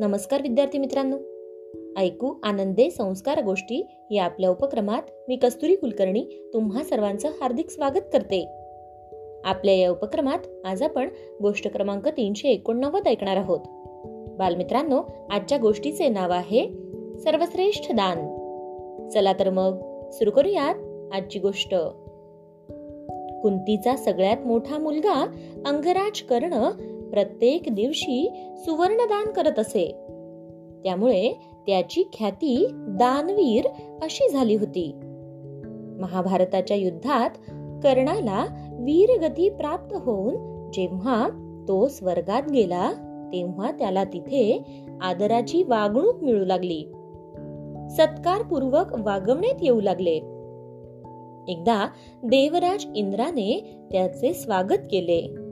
नमस्कार विद्यार्थी मित्रांनो. ऐकू आनंदे संस्कार गोष्टी या आपल्या उपक्रमात मी कस्तुरी कुलकर्णी तुम्हा सर्वांचं हार्दिक स्वागत करते. आपल्या या उपक्रमात आज आपण गोष्ट क्रमांक तीनशे एकोणनव्वद ऐकणार आहोत. बालमित्रांनो आजच्या गोष्टीचे नाव आहे सर्वश्रेष्ठ दान. चला तर मग सुरू करूयात आजची गोष्ट. कुंतीचा सगळ्यात मोठा मुलगा अंगराज कर्ण प्रत्येक दिवशी सुवर्णदान करत असे. त्यामुळे त्याची ख्याती दानवीर अशी झाली होती. महाभारताच्या युद्धात कर्णाला वीरगती प्राप्त होऊन जेव्हा तो स्वर्गात गेला तेव्हा त्याला तिथे आदराची वागणूक मिळू लागली. सत्कारपूर्वक वागवण्यात येऊ लागले. एकदा देवराज इंद्राने त्याचे स्वागत केले.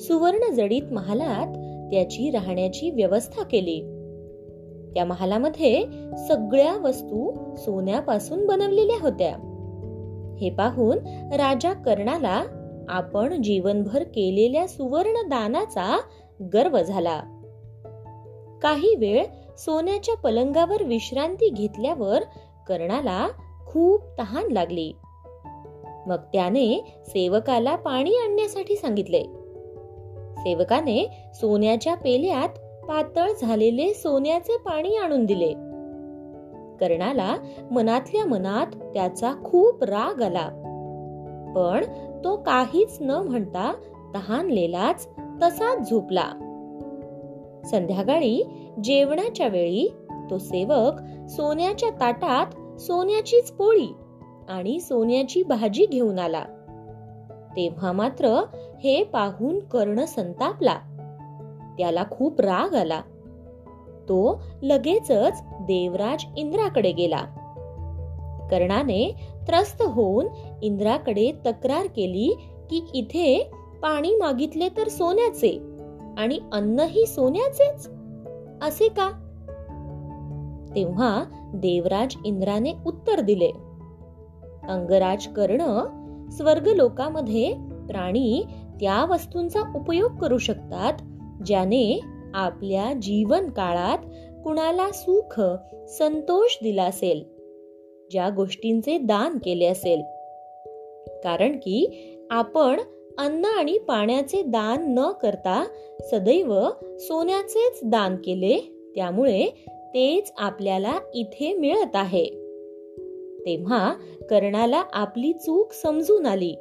सुवर्ण जडीत महालात त्याची राहण्याची व्यवस्था केली. त्या महालामध्ये सगळ्या वस्तू सोन्यापासून बनवलेल्या होत्या. हे पाहून राजा कर्णाला आपण जीवनभर केलेल्या सुवर्ण दानाचा गर्व झाला. काही वेळ सोन्याच्या पलंगावर विश्रांती घेतल्यावर कर्णाला खूप तहान लागली. मग त्याने सेवकाला पाणी आणण्यासाठी सांगितले. सेवकाने सोन्याच्या पेल्यात पातळ झालेले सोन्याचे पाणी आणून दिले. कर्णाला मनातल्या मनात त्याचा खूप राग आला. पण तो काहीच न म्हणता तहानलेलाच तसाच झोपला. संध्याकाळी जेवणाच्या वेळी तो सेवक सोन्याच्या ताटात सोन्याचीच पोळी आणि सोन्याची भाजी घेऊन आला. तेव्हा मात्र हे पाहून कर्ण संतापला. त्याला खूप राग आला. तो लगेचच देवराज इंद्राकडे गेला. कर्णाने त्रस्त होऊन इंद्राकडे तक्रार केली की इथे पाणी मागितले तर सोन्याचे आणि अन्नही सोन्याचेच. असे का? तेव्हा देवराज इंद्राने उत्तर दिले. अंगराज कर्ण स्वर्गलोकामध्ये प्राणी त्या वस्तूंचा उपयोग करू शकतात ज्याने आपल्या जीवन काळात कुणाला सुख संतोष दिला असेल ज्या गोष्टींचे दान केले असेल. कारण की आपण अन्न आणि पाण्याचे दान न करता सदैव सोन्याचेच दान केले त्यामुळे तेच आपल्याला इथे मिळत आहे. तेव्हा कर्णाला आपली चूक समजून आली.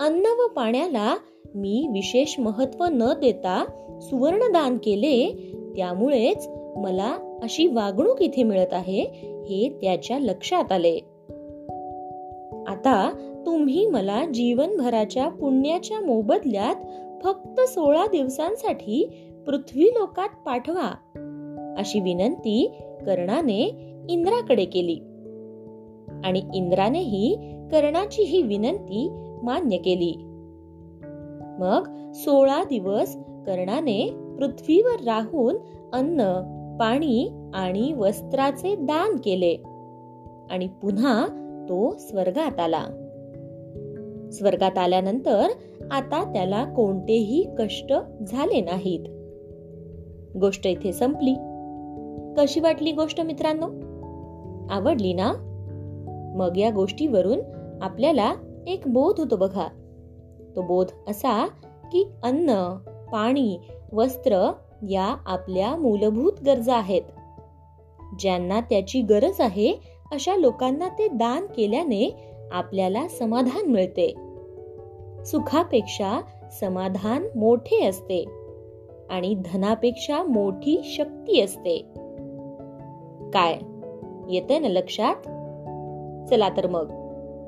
अन्न व पाण्याला मी विशेष महत्त्व न देता सुवर्ण दान केले त्यामुळेच मला अशी वागणूक इथे मिळत आहे हे त्याच्या लक्षात आले. आता तुम्ही मला जीवनभराच्या पुण्याच्या मोबदल्यात फक्त सोळा दिवसांसाठी पृथ्वी लोकात पाठवा अशी विनंती कर्णाने इंद्राकडे केली. आणि इंद्रानेही कर्णाची ही विनंती मान्य केली. मग सोळा दिवस कर्णाने पृथ्वीवर राहून अन्न पाणी आणि वस्त्राचे दान केले आणि पुन्हा तो स्वर्गात आला. स्वर्गात आल्यानंतर आता त्याला कोणतेही कष्ट झाले नाहीत. गोष्ट इथे संपली. कशी वाटली गोष्ट मित्रांनो? आवडली ना? मग या गोष्टीवरून आपल्याला एक बोध होतो बघा. तो बोध असा की अन्न पाणी वस्त्र या आपल्या मूलभूत गरजा आहेत. ज्यांना त्याची गरज आहे अशा लोकांना ते दान केल्याने आपल्याला समाधान मिळते. सुखापेक्षा समाधान मोठे असते आणि धनापेक्षा मोठी शक्ती असते. काय? येते ना लक्षात? चला तर मग.